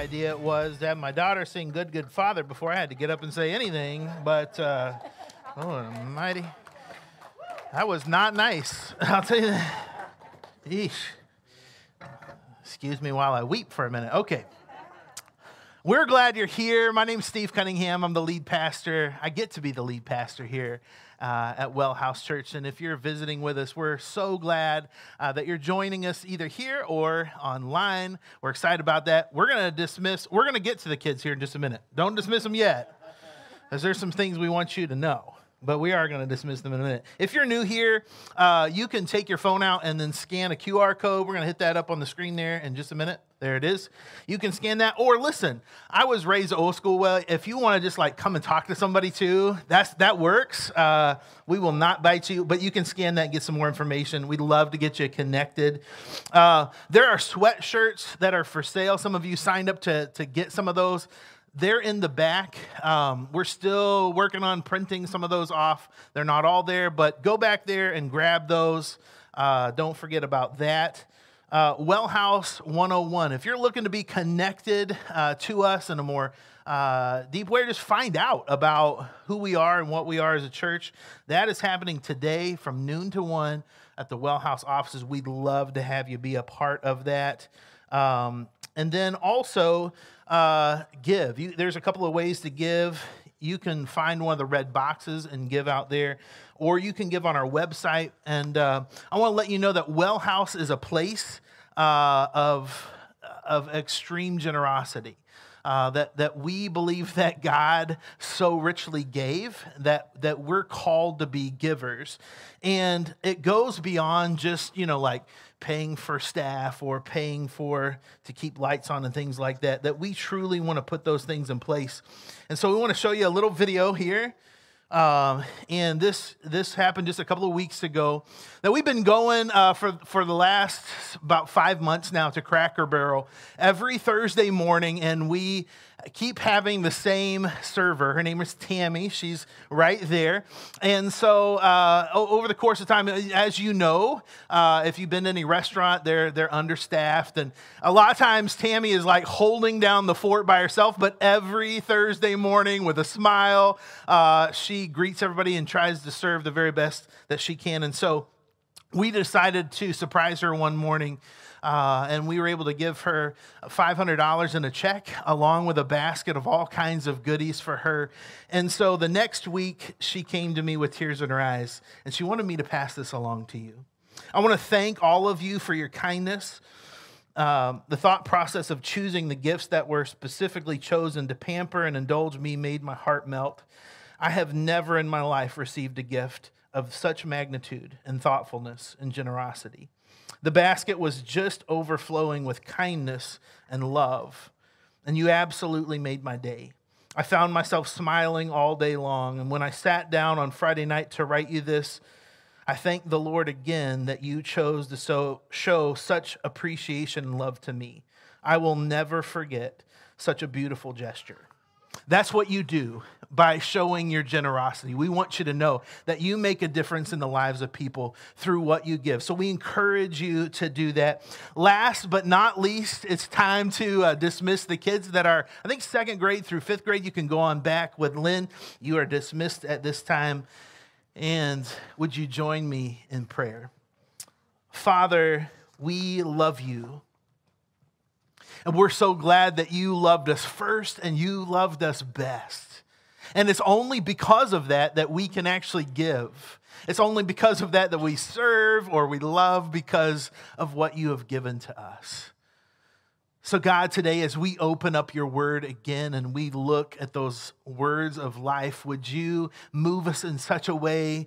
idea was to have my daughter sing Good, Good Father before I had to get up and say anything, but uh, oh, almighty. That was not nice. I'll tell you that. Yeesh. Excuse me while I weep for a minute. Okay. We're glad you're here. My name's Steve Cunningham. I'm the lead pastor. I get to be the lead pastor here uh, at Well House Church. And if you're visiting with us, we're so glad uh, that you're joining us either here or online. We're excited about that. We're going to dismiss, we're going to get to the kids here in just a minute. Don't dismiss them yet, because there's some things we want you to know but we are going to dismiss them in a minute. If you're new here, uh, you can take your phone out and then scan a QR code. We're going to hit that up on the screen there in just a minute. There it is. You can scan that. Or listen, I was raised old school. Well, if you want to just like come and talk to somebody too, that's that works. Uh, we will not bite you, but you can scan that and get some more information. We'd love to get you connected. Uh, there are sweatshirts that are for sale. Some of you signed up to, to get some of those. They're in the back. Um, we're still working on printing some of those off. They're not all there, but go back there and grab those. Uh, don't forget about that. Uh, well House 101. If you're looking to be connected uh, to us in a more uh, deep way, just find out about who we are and what we are as a church. That is happening today from noon to 1 at the Well House offices. We'd love to have you be a part of that. Um, and then also, uh, give. You, there's a couple of ways to give. You can find one of the red boxes and give out there, or you can give on our website. And uh, I want to let you know that Well House is a place uh, of, of extreme generosity. Uh, that, that we believe that God so richly gave, that, that we're called to be givers. And it goes beyond just, you know, like paying for staff or paying for to keep lights on and things like that, that we truly want to put those things in place. And so we want to show you a little video here. Um, and this this happened just a couple of weeks ago. That we've been going uh, for for the last about five months now to Cracker Barrel every Thursday morning, and we keep having the same server. Her name is Tammy. She's right there. And so, uh, over the course of time, as you know, uh, if you've been to any restaurant, they're, they're understaffed. And a lot of times, Tammy is like holding down the fort by herself. But every Thursday morning, with a smile, uh, she greets everybody and tries to serve the very best that she can. And so, we decided to surprise her one morning uh, and we were able to give her $500 in a check along with a basket of all kinds of goodies for her. And so the next week, she came to me with tears in her eyes, and she wanted me to pass this along to you. I want to thank all of you for your kindness. Um, the thought process of choosing the gifts that were specifically chosen to pamper and indulge me made my heart melt. I have never in my life received a gift of such magnitude and thoughtfulness and generosity. The basket was just overflowing with kindness and love, and you absolutely made my day. I found myself smiling all day long, and when I sat down on Friday night to write you this, I thank the Lord again that you chose to so, show such appreciation and love to me. I will never forget such a beautiful gesture. That's what you do by showing your generosity. We want you to know that you make a difference in the lives of people through what you give. So we encourage you to do that. Last but not least, it's time to uh, dismiss the kids that are, I think, second grade through fifth grade. You can go on back with Lynn. You are dismissed at this time. And would you join me in prayer? Father, we love you. And we're so glad that you loved us first and you loved us best. And it's only because of that that we can actually give. It's only because of that that we serve or we love because of what you have given to us. So, God, today, as we open up your word again and we look at those words of life, would you move us in such a way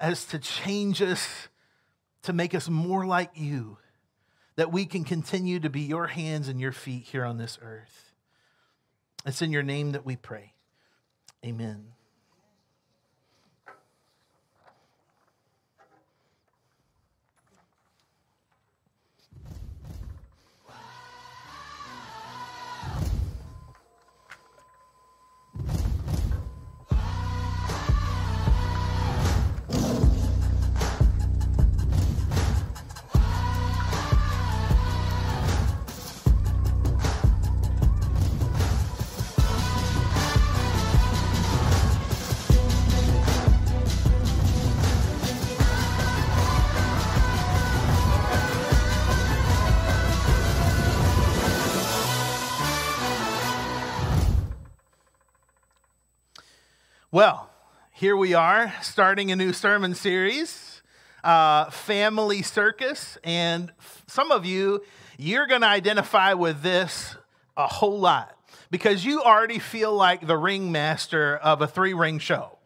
as to change us, to make us more like you? That we can continue to be your hands and your feet here on this earth. It's in your name that we pray. Amen. Well, here we are starting a new sermon series, uh, Family Circus. And some of you, you're going to identify with this a whole lot because you already feel like the ringmaster of a three ring show.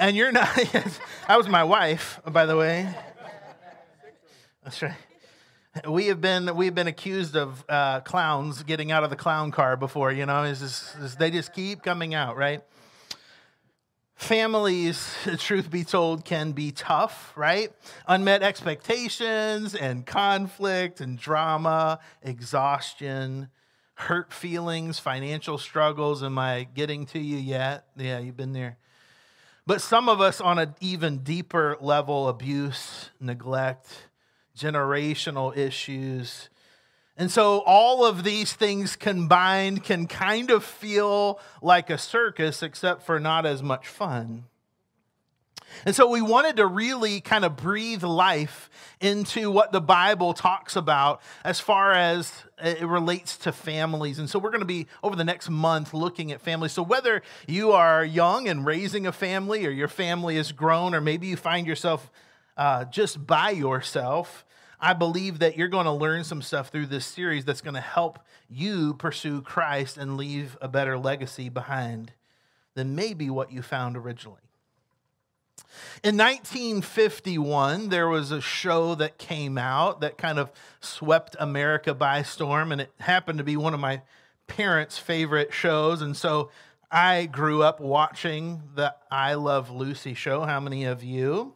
And you're not, that was my wife, by the way. That's right. We have been we've been accused of uh, clowns getting out of the clown car before. You know, it's, they just keep coming out, right? Families, truth be told, can be tough, right? Unmet expectations and conflict and drama, exhaustion, hurt feelings, financial struggles. Am I getting to you yet? Yeah, you've been there. But some of us on an even deeper level abuse, neglect, generational issues, and so all of these things combined can kind of feel like a circus, except for not as much fun. And so we wanted to really kind of breathe life into what the Bible talks about as far as it relates to families. And so we're going to be over the next month looking at families. So whether you are young and raising a family, or your family is grown, or maybe you find yourself uh, just by yourself, I believe that you're going to learn some stuff through this series that's going to help you pursue Christ and leave a better legacy behind than maybe what you found originally. In 1951, there was a show that came out that kind of swept America by storm, and it happened to be one of my parents' favorite shows. And so I grew up watching the I Love Lucy show. How many of you?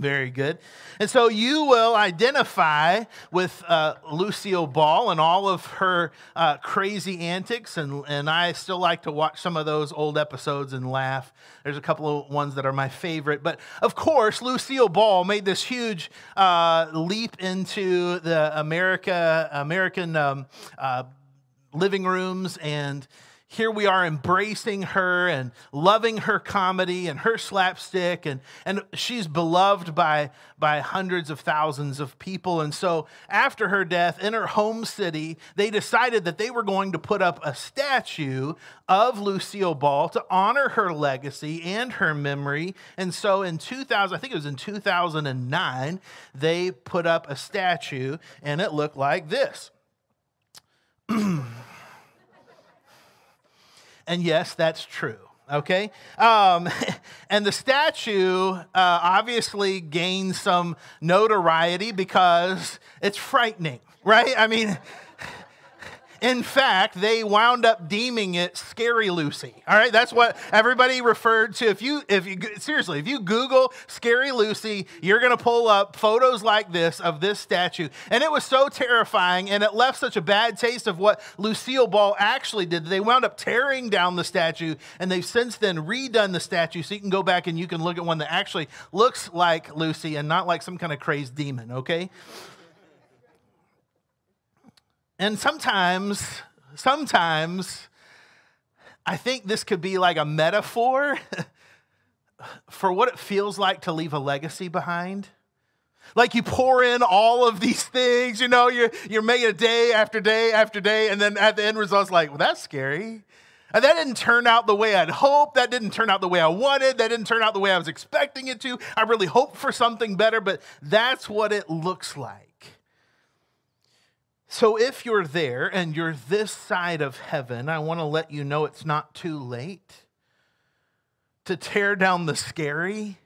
Very good. And so you will identify with uh, Lucille Ball and all of her uh, crazy antics. And, and I still like to watch some of those old episodes and laugh. There's a couple of ones that are my favorite. But of course, Lucille Ball made this huge uh, leap into the America, American um, uh, living rooms and here we are embracing her and loving her comedy and her slapstick and, and she's beloved by, by hundreds of thousands of people. And so after her death in her home city they decided that they were going to put up a statue of lucille ball to honor her legacy and her memory. And so in 2000 i think it was in 2009 they put up a statue and it looked like this And yes, that's true. Okay? Um, and the statue uh, obviously gains some notoriety because it's frightening, right? I mean, in fact, they wound up deeming it Scary Lucy. All right, that's what everybody referred to. If you, if you seriously, if you Google Scary Lucy, you're going to pull up photos like this of this statue, and it was so terrifying, and it left such a bad taste of what Lucille Ball actually did. They wound up tearing down the statue, and they've since then redone the statue, so you can go back and you can look at one that actually looks like Lucy and not like some kind of crazed demon. Okay. And sometimes, sometimes, I think this could be like a metaphor for what it feels like to leave a legacy behind. Like you pour in all of these things, you know, you're, you're making day after day after day, and then at the end result's like, well, that's scary. And that didn't turn out the way I'd hoped. That didn't turn out the way I wanted. That didn't turn out the way I was expecting it to. I really hoped for something better, but that's what it looks like. So, if you're there and you're this side of heaven, I want to let you know it's not too late to tear down the scary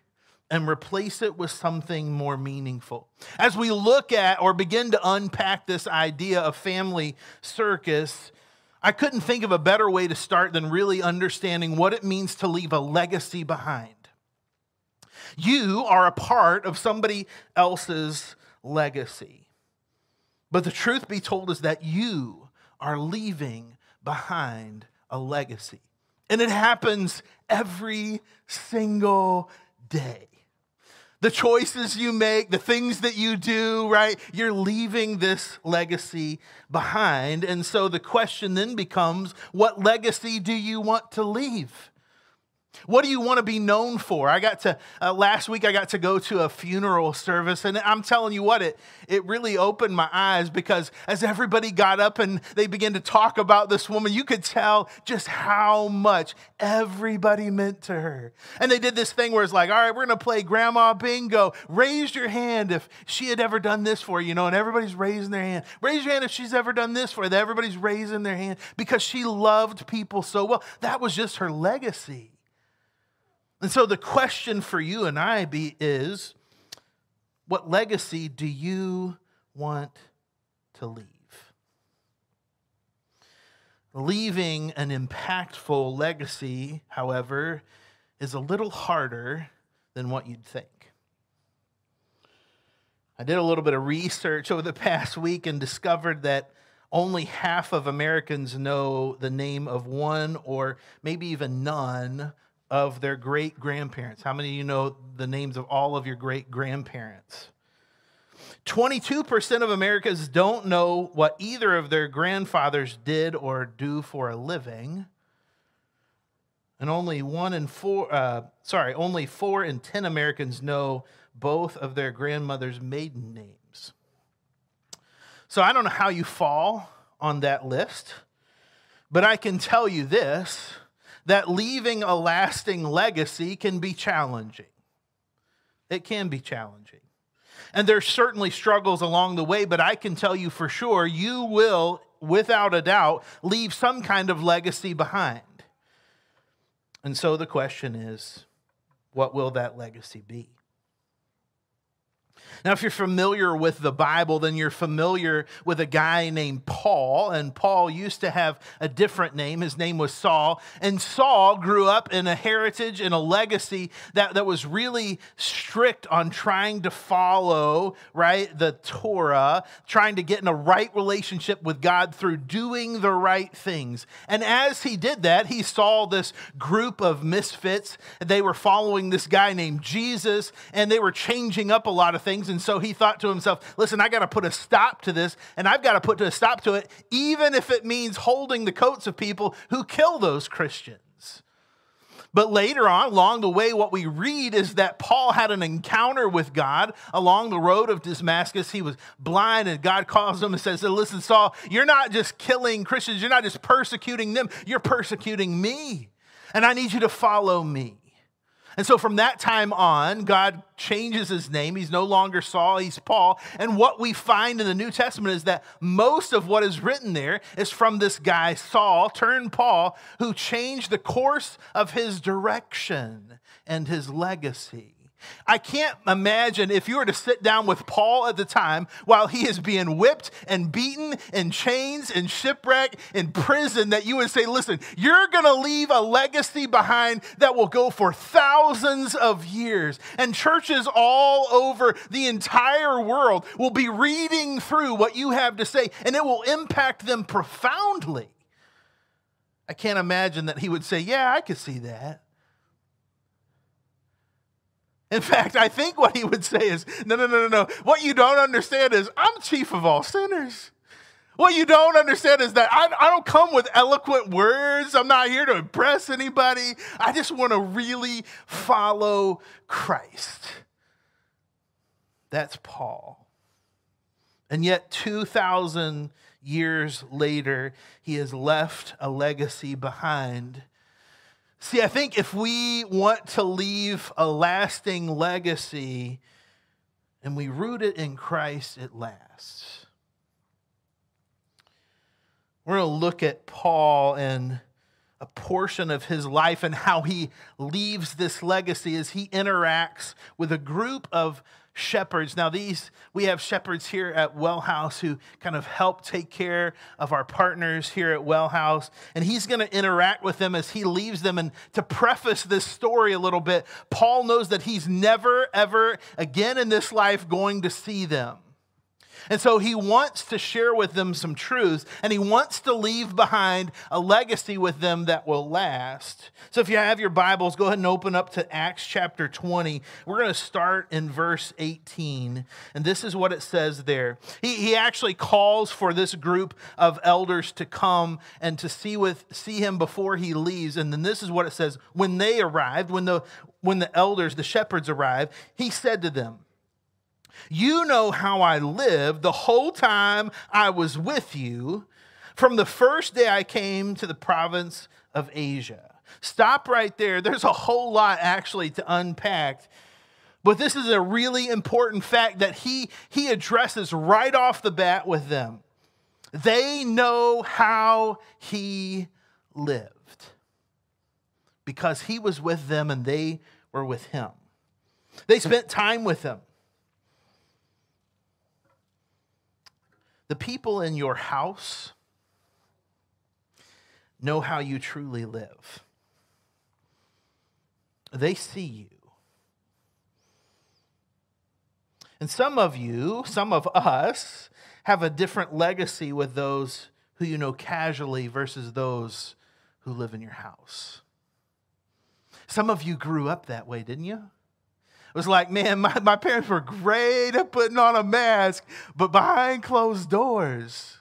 and replace it with something more meaningful. As we look at or begin to unpack this idea of family circus, I couldn't think of a better way to start than really understanding what it means to leave a legacy behind. You are a part of somebody else's legacy. But the truth be told is that you are leaving behind a legacy. And it happens every single day. The choices you make, the things that you do, right? You're leaving this legacy behind. And so the question then becomes what legacy do you want to leave? What do you want to be known for? I got to, uh, last week, I got to go to a funeral service, and I'm telling you what, it, it really opened my eyes because as everybody got up and they began to talk about this woman, you could tell just how much everybody meant to her. And they did this thing where it's like, all right, we're going to play grandma bingo. Raise your hand if she had ever done this for you, you know, and everybody's raising their hand. Raise your hand if she's ever done this for you. Everybody's raising their hand because she loved people so well. That was just her legacy. And so the question for you and I be is what legacy do you want to leave? Leaving an impactful legacy, however, is a little harder than what you'd think. I did a little bit of research over the past week and discovered that only half of Americans know the name of one or maybe even none of their great grandparents. How many of you know the names of all of your great grandparents? 22% of Americans don't know what either of their grandfathers did or do for a living. And only one in four, uh, sorry, only four in 10 Americans know both of their grandmother's maiden names. So I don't know how you fall on that list, but I can tell you this that leaving a lasting legacy can be challenging. It can be challenging. And there's certainly struggles along the way, but I can tell you for sure you will, without a doubt, leave some kind of legacy behind. And so the question is what will that legacy be? Now, if you're familiar with the Bible, then you're familiar with a guy named Paul. And Paul used to have a different name. His name was Saul. And Saul grew up in a heritage and a legacy that, that was really strict on trying to follow, right, the Torah, trying to get in a right relationship with God through doing the right things. And as he did that, he saw this group of misfits. They were following this guy named Jesus, and they were changing up a lot of things things. And so he thought to himself, listen, I got to put a stop to this, and I've got to put a stop to it, even if it means holding the coats of people who kill those Christians. But later on, along the way, what we read is that Paul had an encounter with God along the road of Damascus. He was blind, and God calls him and says, Listen, Saul, you're not just killing Christians, you're not just persecuting them, you're persecuting me. And I need you to follow me. And so from that time on, God changes his name. He's no longer Saul, he's Paul. And what we find in the New Testament is that most of what is written there is from this guy, Saul, turned Paul, who changed the course of his direction and his legacy. I can't imagine if you were to sit down with Paul at the time while he is being whipped and beaten in chains and shipwreck in prison that you would say, listen, you're going to leave a legacy behind that will go for thousands of years. And churches all over the entire world will be reading through what you have to say and it will impact them profoundly. I can't imagine that he would say, yeah, I could see that. In fact, I think what he would say is, no, no, no, no, no. What you don't understand is, I'm chief of all sinners. What you don't understand is that I, I, don't come with eloquent words. I'm not here to impress anybody. I just want to really follow Christ. That's Paul. And yet, 2,000 years later, he has left a legacy behind See, I think if we want to leave a lasting legacy and we root it in Christ, it lasts. We're going to look at Paul and a portion of his life and how he leaves this legacy as he interacts with a group of shepherds. Now, these, we have shepherds here at Well House who kind of help take care of our partners here at Well House. And he's going to interact with them as he leaves them. And to preface this story a little bit, Paul knows that he's never, ever again in this life going to see them. And so he wants to share with them some truths, and he wants to leave behind a legacy with them that will last. So if you have your Bibles, go ahead and open up to Acts chapter 20. We're going to start in verse 18, and this is what it says there. He, he actually calls for this group of elders to come and to see, with, see him before he leaves. And then this is what it says When they arrived, when the, when the elders, the shepherds arrived, he said to them, you know how I lived the whole time I was with you from the first day I came to the province of Asia. Stop right there. There's a whole lot actually to unpack. But this is a really important fact that he, he addresses right off the bat with them. They know how he lived because he was with them and they were with him. They spent time with him. The people in your house know how you truly live. They see you. And some of you, some of us, have a different legacy with those who you know casually versus those who live in your house. Some of you grew up that way, didn't you? It was like, man, my, my parents were great at putting on a mask, but behind closed doors.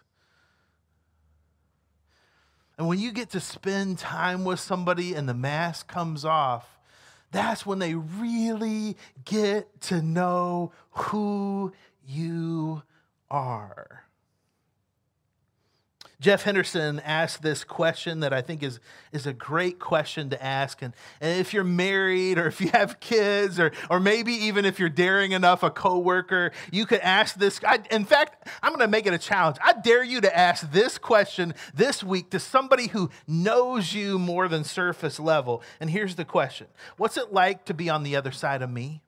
And when you get to spend time with somebody and the mask comes off, that's when they really get to know who you are. Jeff Henderson asked this question that I think is, is a great question to ask. And, and if you're married or if you have kids or, or maybe even if you're daring enough, a coworker, you could ask this. I, in fact, I'm going to make it a challenge. I dare you to ask this question this week to somebody who knows you more than surface level. And here's the question What's it like to be on the other side of me?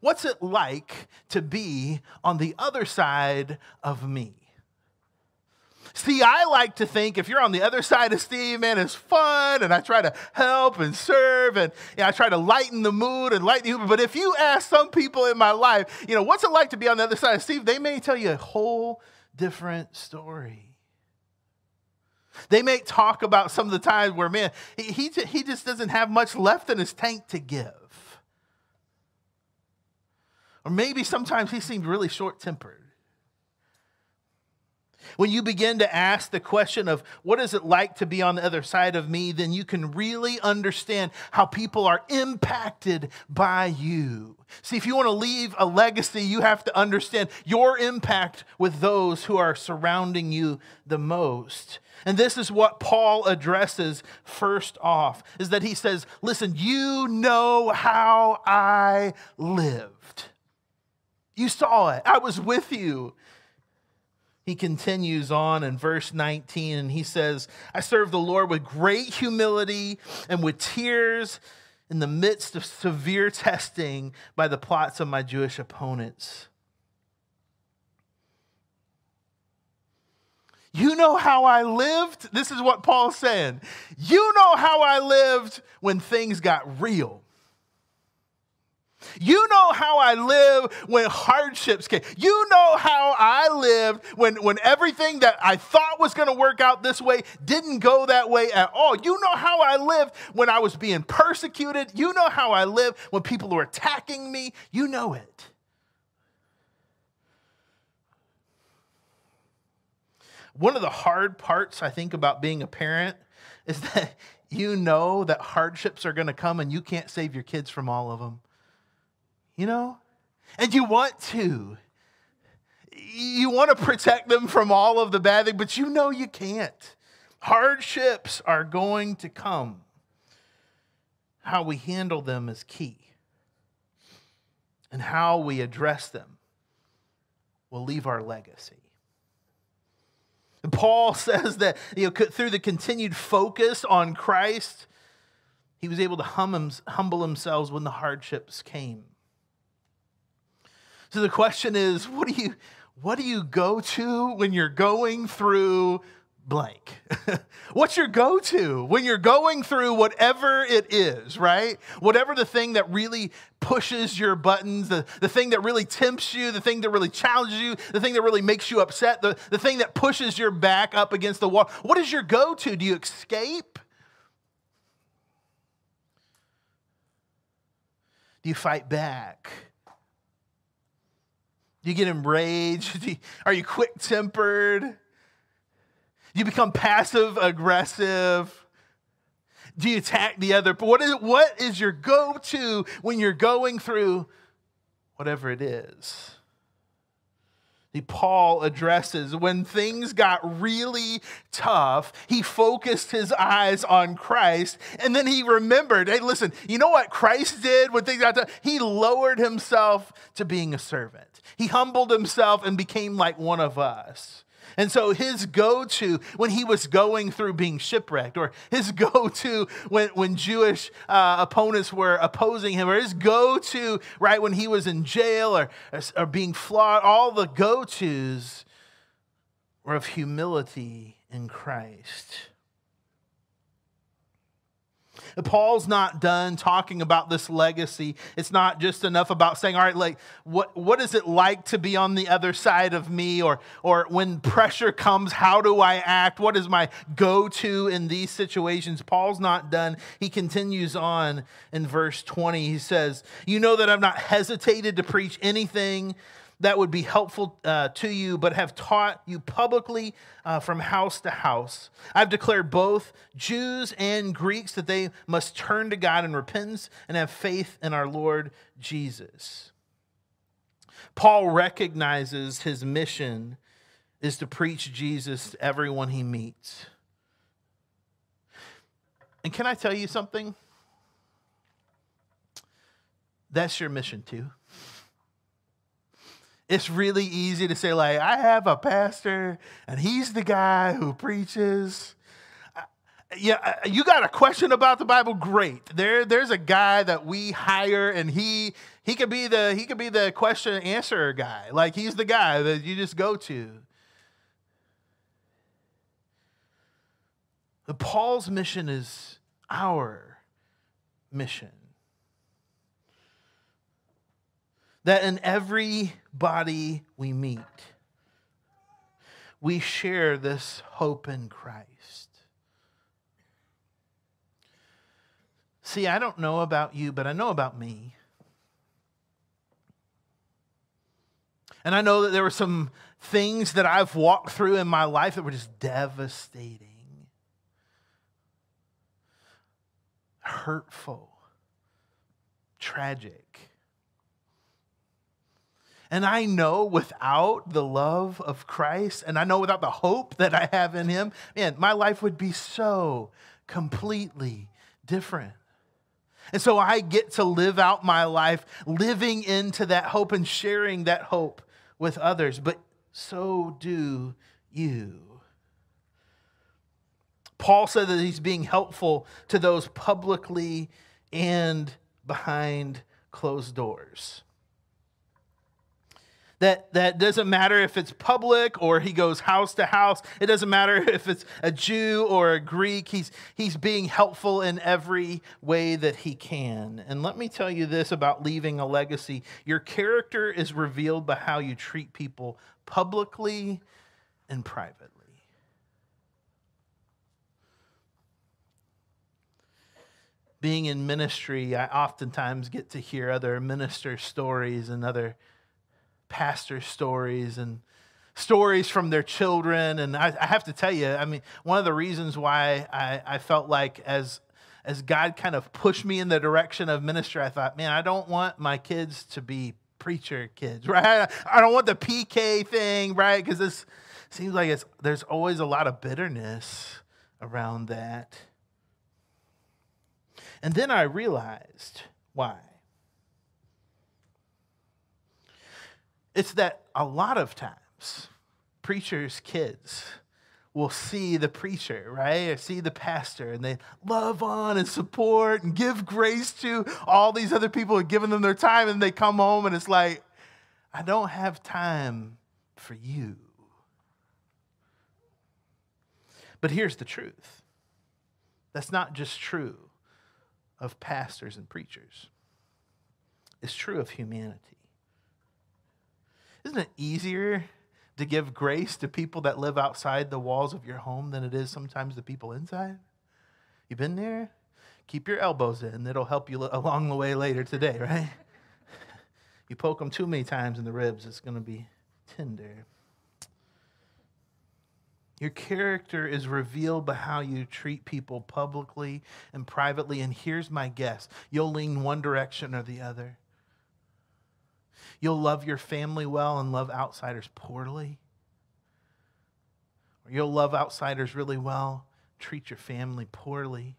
What's it like to be on the other side of me? See, I like to think if you're on the other side of Steve, man, it's fun, and I try to help and serve, and you know, I try to lighten the mood and lighten the humor. But if you ask some people in my life, you know, what's it like to be on the other side of Steve, they may tell you a whole different story. They may talk about some of the times where, man, he, he, he just doesn't have much left in his tank to give. Or maybe sometimes he seemed really short tempered. When you begin to ask the question of what is it like to be on the other side of me, then you can really understand how people are impacted by you. See, if you want to leave a legacy, you have to understand your impact with those who are surrounding you the most. And this is what Paul addresses first off is that he says, "Listen, you know how I lived. You saw it. I was with you he continues on in verse 19 and he says, I serve the Lord with great humility and with tears in the midst of severe testing by the plots of my Jewish opponents. You know how I lived? This is what Paul's saying. You know how I lived when things got real. You know how I live when hardships came. You know how I lived when, when everything that I thought was going to work out this way didn't go that way at all. You know how I lived when I was being persecuted. You know how I lived when people were attacking me. You know it. One of the hard parts, I think, about being a parent is that you know that hardships are going to come and you can't save your kids from all of them you know? And you want to. You want to protect them from all of the bad things, but you know you can't. Hardships are going to come. How we handle them is key. And how we address them will leave our legacy. Paul says that you know, through the continued focus on Christ, he was able to hum, humble himself when the hardships came. So the question is, what do you what do you go to when you're going through blank. What's your go to when you're going through whatever it is, right? Whatever the thing that really pushes your buttons, the, the thing that really tempts you, the thing that really challenges you, the thing that really makes you upset, the, the thing that pushes your back up against the wall. What is your go to? Do you escape? Do you fight back? Do you get enraged? You, are you quick tempered? Do you become passive aggressive? Do you attack the other? What is, what is your go to when you're going through whatever it is? Paul addresses when things got really tough, he focused his eyes on Christ and then he remembered hey, listen, you know what Christ did when things got tough? He lowered himself to being a servant, he humbled himself and became like one of us. And so his go to when he was going through being shipwrecked, or his go to when, when Jewish uh, opponents were opposing him, or his go to, right, when he was in jail or, or being flogged, all the go tos were of humility in Christ. Paul's not done talking about this legacy. It's not just enough about saying, all right, like, what, what is it like to be on the other side of me? Or, or when pressure comes, how do I act? What is my go to in these situations? Paul's not done. He continues on in verse 20. He says, You know that I've not hesitated to preach anything that would be helpful uh, to you, but have taught you publicly uh, from house to house. I've declared both Jews and Greeks that they must turn to God in repentance and have faith in our Lord Jesus. Paul recognizes his mission is to preach Jesus to everyone he meets. And can I tell you something? That's your mission too it's really easy to say, like, I have a pastor and he's the guy who preaches. Yeah, you got a question about the Bible? Great. There, there's a guy that we hire, and he he could be the he could be the question and answer guy. Like he's the guy that you just go to. Paul's mission is our mission. That in every body we meet, we share this hope in Christ. See, I don't know about you, but I know about me. And I know that there were some things that I've walked through in my life that were just devastating, hurtful, tragic. And I know without the love of Christ, and I know without the hope that I have in Him, man, my life would be so completely different. And so I get to live out my life living into that hope and sharing that hope with others. But so do you. Paul said that he's being helpful to those publicly and behind closed doors that, that doesn't matter if it's public or he goes house to house. It doesn't matter if it's a Jew or a Greek. He's, he's being helpful in every way that he can. And let me tell you this about leaving a legacy your character is revealed by how you treat people publicly and privately. Being in ministry, I oftentimes get to hear other minister stories and other pastor stories and stories from their children. And I, I, have to tell you, I mean, one of the reasons why I, I felt like as as God kind of pushed me in the direction of ministry, I thought, man, I don't want my kids to be preacher kids, right? I don't want the PK thing, right? Because this seems like it's there's always a lot of bitterness around that. And then I realized why. It's that a lot of times, preachers' kids will see the preacher, right? Or see the pastor, and they love on and support and give grace to all these other people who've given them their time, and they come home and it's like, I don't have time for you. But here's the truth that's not just true of pastors and preachers, it's true of humanity. Isn't it easier to give grace to people that live outside the walls of your home than it is sometimes the people inside? You been there? Keep your elbows in. It'll help you along the way later today, right? You poke them too many times in the ribs, it's going to be tender. Your character is revealed by how you treat people publicly and privately. And here's my guess you'll lean one direction or the other. You'll love your family well and love outsiders poorly. Or you'll love outsiders really well, treat your family poorly.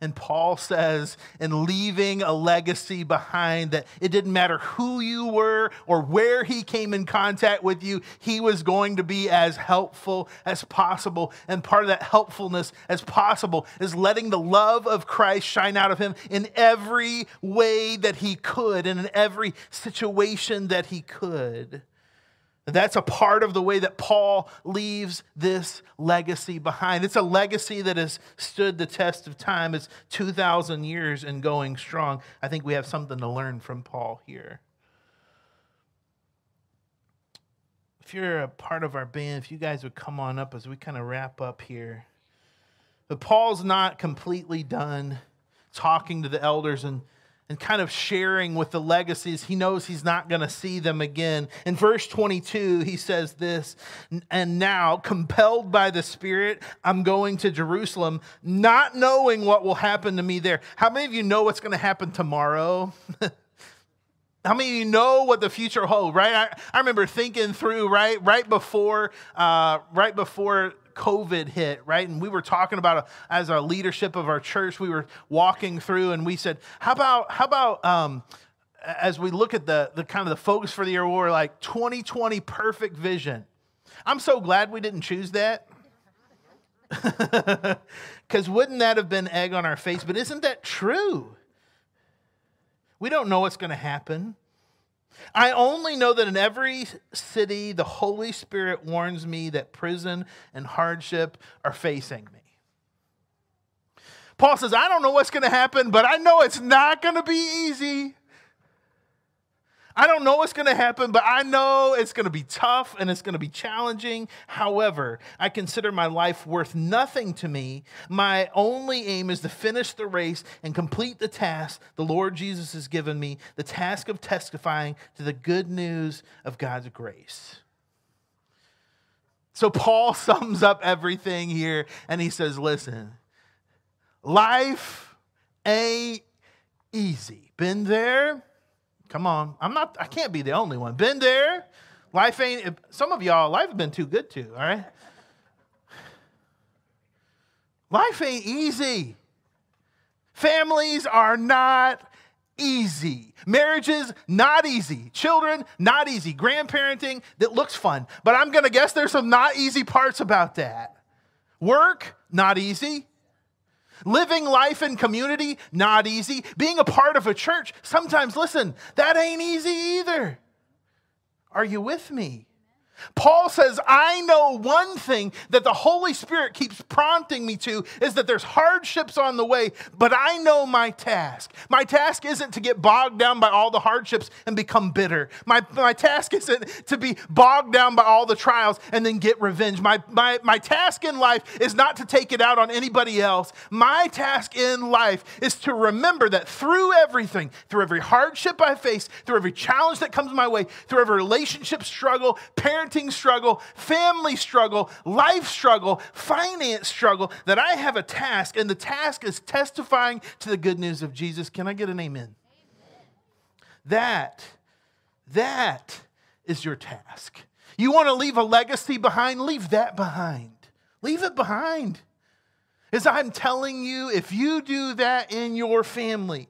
And Paul says, in leaving a legacy behind, that it didn't matter who you were or where he came in contact with you, he was going to be as helpful as possible. And part of that helpfulness as possible is letting the love of Christ shine out of him in every way that he could and in every situation that he could. That's a part of the way that Paul leaves this legacy behind. It's a legacy that has stood the test of time. It's 2,000 years and going strong. I think we have something to learn from Paul here. If you're a part of our band, if you guys would come on up as we kind of wrap up here. But Paul's not completely done talking to the elders and and kind of sharing with the legacies. He knows he's not going to see them again. In verse 22, he says this And now, compelled by the Spirit, I'm going to Jerusalem, not knowing what will happen to me there. How many of you know what's going to happen tomorrow? How many of you know what the future holds, right? I, I remember thinking through, right, right before, uh, right before COVID hit, right? And we were talking about, as our leadership of our church, we were walking through and we said, how about, how about, um, as we look at the, the kind of the focus for the year, we're like 2020 perfect vision. I'm so glad we didn't choose that. Because wouldn't that have been egg on our face? But isn't that true? We don't know what's going to happen. I only know that in every city, the Holy Spirit warns me that prison and hardship are facing me. Paul says, I don't know what's going to happen, but I know it's not going to be easy. I don't know what's going to happen, but I know it's going to be tough and it's going to be challenging. However, I consider my life worth nothing to me. My only aim is to finish the race and complete the task the Lord Jesus has given me the task of testifying to the good news of God's grace. So, Paul sums up everything here and he says, Listen, life ain't easy. Been there? Come on. I'm not, I can't be the only one. Been there. Life ain't, some of y'all, life been too good to, all right? Life ain't easy. Families are not easy. Marriages, not easy. Children, not easy. Grandparenting, that looks fun. But I'm going to guess there's some not easy parts about that. Work, not easy. Living life in community, not easy. Being a part of a church, sometimes, listen, that ain't easy either. Are you with me? Paul says, I know one thing that the Holy Spirit keeps prompting me to is that there's hardships on the way, but I know my task. My task isn't to get bogged down by all the hardships and become bitter. My, my task isn't to be bogged down by all the trials and then get revenge. My, my, my task in life is not to take it out on anybody else. My task in life is to remember that through everything, through every hardship I face, through every challenge that comes my way, through every relationship struggle, parent parenting struggle, family struggle, life struggle, finance struggle, that I have a task, and the task is testifying to the good news of Jesus. Can I get an amen? amen. That, that is your task. You want to leave a legacy behind? Leave that behind. Leave it behind. As I'm telling you, if you do that in your family,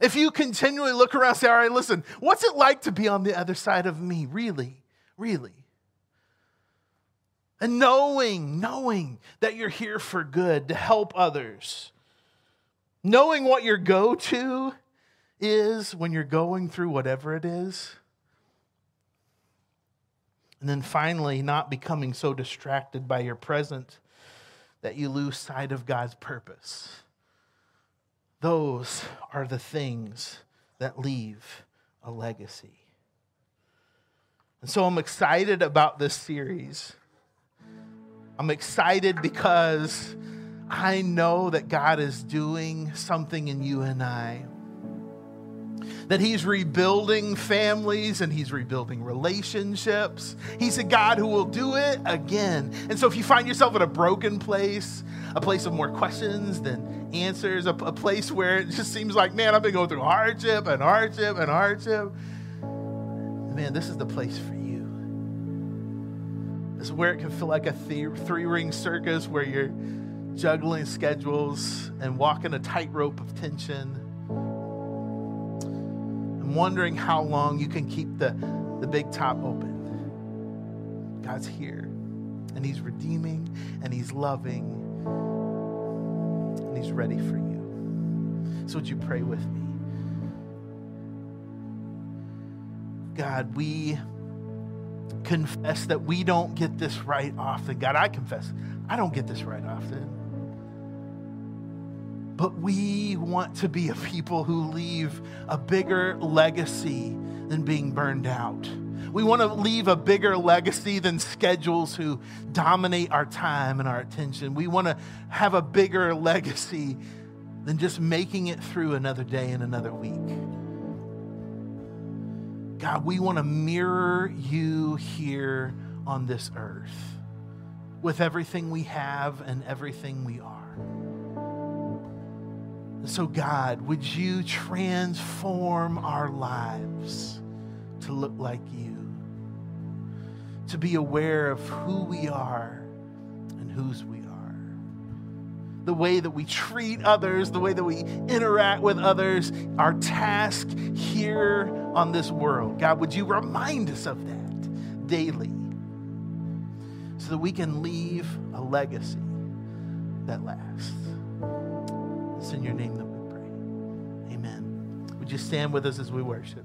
if you continually look around say, all right, listen, what's it like to be on the other side of me, really? Really. And knowing, knowing that you're here for good, to help others. Knowing what your go to is when you're going through whatever it is. And then finally, not becoming so distracted by your present that you lose sight of God's purpose. Those are the things that leave a legacy. And so I'm excited about this series. I'm excited because I know that God is doing something in you and I that He's rebuilding families and He's rebuilding relationships. He's a God who will do it again. And so if you find yourself in a broken place, a place of more questions than answers, a, a place where it just seems like, man, I've been going through hardship and hardship and hardship, man, this is the place for is where it can feel like a three ring circus where you're juggling schedules and walking a tightrope of tension and wondering how long you can keep the, the big top open. God's here, and He's redeeming, and He's loving, and He's ready for you. So, would you pray with me? God, we confess that we don't get this right often. God, I confess, I don't get this right often. But we want to be a people who leave a bigger legacy than being burned out. We want to leave a bigger legacy than schedules who dominate our time and our attention. We want to have a bigger legacy than just making it through another day and another week. God, we want to mirror you here on this earth with everything we have and everything we are. So, God, would you transform our lives to look like you, to be aware of who we are and whose we are, the way that we treat others, the way that we interact with others, our task here on this world. God, would you remind us of that daily so that we can leave a legacy that lasts? It's in your name that we pray. Amen. Would you stand with us as we worship?